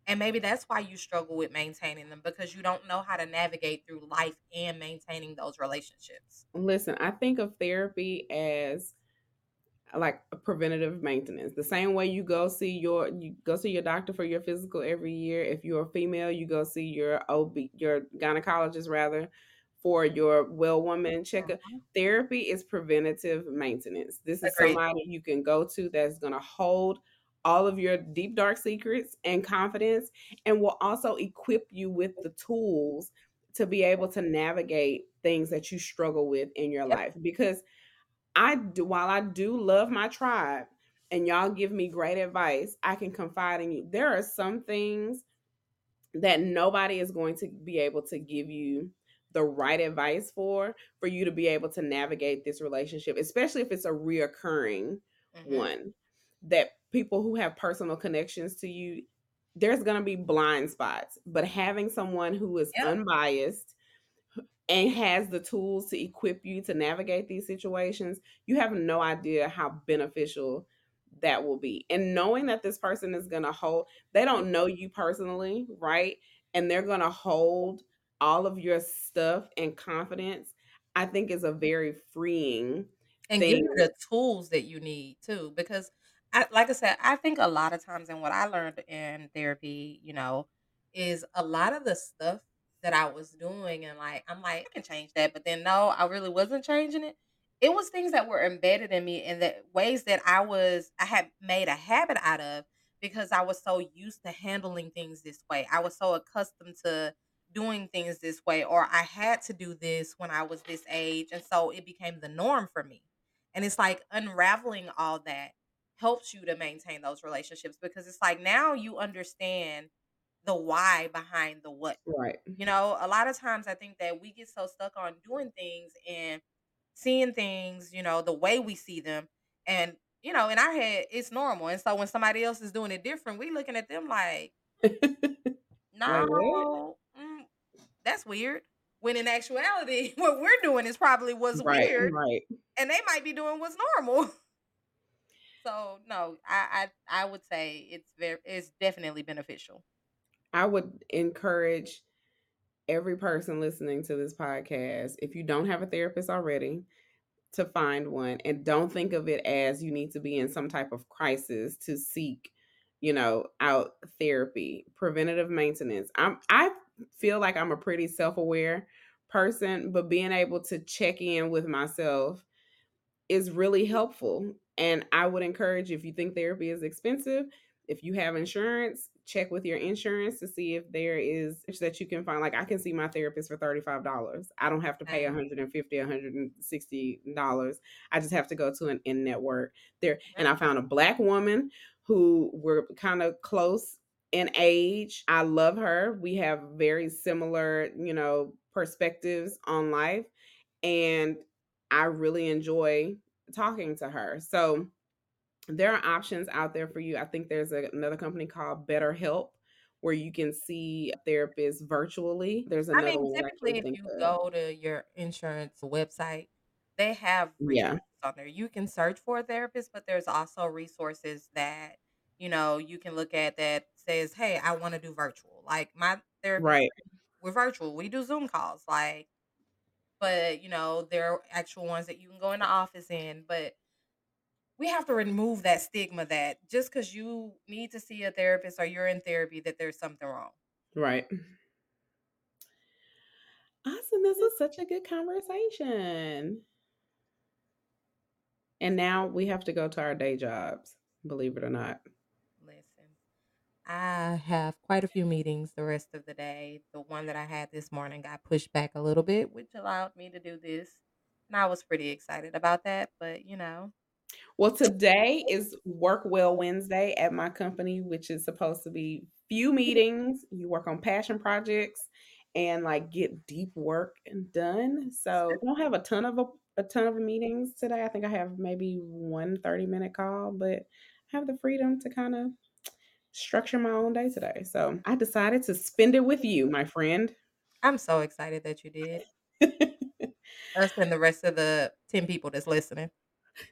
And maybe that's why you struggle with maintaining them because you don't know how to navigate through life and maintaining those relationships. Listen, I think of therapy as like preventative maintenance. The same way you go see your you go see your doctor for your physical every year. If you're a female, you go see your OB your gynecologist rather for your well woman checkup. Mhm. Therapy is preventative maintenance. This is Agreed. somebody you can go to that's going to hold all of your deep dark secrets and confidence and will also equip you with the tools to be able to navigate things that you struggle with in your Yep. life because I do while I do love my tribe and y'all give me great advice, I can confide in you. There are some things that nobody is going to be able to give you the right advice for for you to be able to navigate this relationship, especially if it's a reoccurring Mhm. one that people who have personal connections to you there's going to be blind spots but having someone who is Yep. unbiased and has the tools to equip you to navigate these situations you have no idea how beneficial that will be. And knowing that this person is going to hold they don't know you personally right? And they're going to hold all of your stuff and confidence i think is a very freeing and give you the tools that you need too because I, like i said i think a lot of times and what i learned in therapy you know is a lot of the stuff that i was doing and like i'm like i can change that but then no i really wasn't changing it it was things that were embedded in me and that ways that i was i had made a habit out of because I was so used to handling things this way. I was so accustomed to doing things this way, or I had to do this when I was this age. And so it became the norm for me. And it's like unraveling all that helps you to maintain those relationships because it's like now you understand the why behind the what. Right. You know, a lot of times I think that we get so stuck on doing things and seeing things, you know, the way we see them. And, you know, in our head, it's normal. And so when somebody else is doing it different, we looking at them like, no, mm, that's weird. When in actuality, what we're doing is probably what's right, weird. Right. And they might be doing what's normal. So no, I, I I would say it's very it's definitely beneficial. I would encourage every person listening to this podcast, if you don't have a therapist already, to find one and don't think of it as you need to be in some type of crisis to seek, you know, out therapy, preventative maintenance. I'm I feel like I'm a pretty self-aware person, but being able to check in with myself is really helpful. And I would encourage if you think therapy is expensive, if you have insurance, check with your insurance to see if there is that you can find. Like I can see my therapist for $35. I don't have to pay $150, $160. I just have to go to an in network there. And I found a black woman who were kind of close in age. I love her. We have very similar, you know, perspectives on life. And I really enjoy talking to her. So there are options out there for you. I think there's a, another company called BetterHelp where you can see therapists virtually. There's another I mean, typically, if you of. go to your insurance website, they have resources yeah. on there. You can search for a therapist, but there's also resources that you know you can look at that says, "Hey, I want to do virtual." Like my therapist, right? We're virtual. We do Zoom calls. Like, but you know, there are actual ones that you can go in the office in, but we have to remove that stigma that just because you need to see a therapist or you're in therapy that there's something wrong. Right. Awesome. This was such a good conversation. And now we have to go to our day jobs, believe it or not. Listen, I have quite a few meetings the rest of the day. The one that I had this morning got pushed back a little bit, which allowed me to do this. And I was pretty excited about that. But, you know, well, today is Work Well Wednesday at my company, which is supposed to be few meetings. You work on passion projects and like get deep work done. So I don't have a ton of a, a ton of meetings today. I think I have maybe one 30 minute call, but I have the freedom to kind of structure my own day today. So I decided to spend it with you, my friend. I'm so excited that you did. Us and the rest of the 10 people that's listening.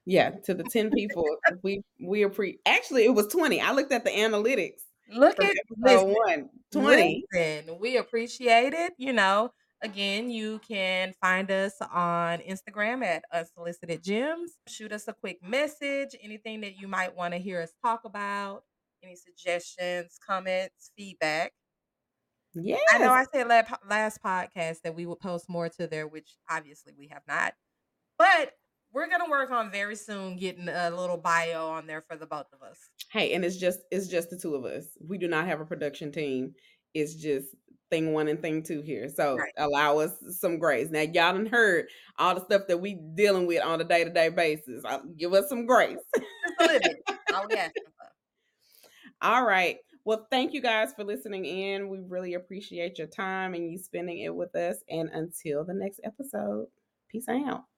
Yeah, to the 10 people. we we appreciate actually it was 20. I looked at the analytics. Look at listen, one. 20. Listen, we appreciate it. You know, again, you can find us on Instagram at unsolicited gems. Shoot us a quick message, anything that you might want to hear us talk about, any suggestions, comments, feedback. Yeah. I know I said last podcast that we would post more to there, which obviously we have not. But we're gonna work on very soon getting a little bio on there for the both of us. Hey, and it's just it's just the two of us. We do not have a production team. It's just thing one and thing two here. So right. allow us some grace. Now y'all done heard all the stuff that we dealing with on a day to day basis. I'll uh, give us some grace. All right. Well, thank you guys for listening in. We really appreciate your time and you spending it with us. And until the next episode, peace out.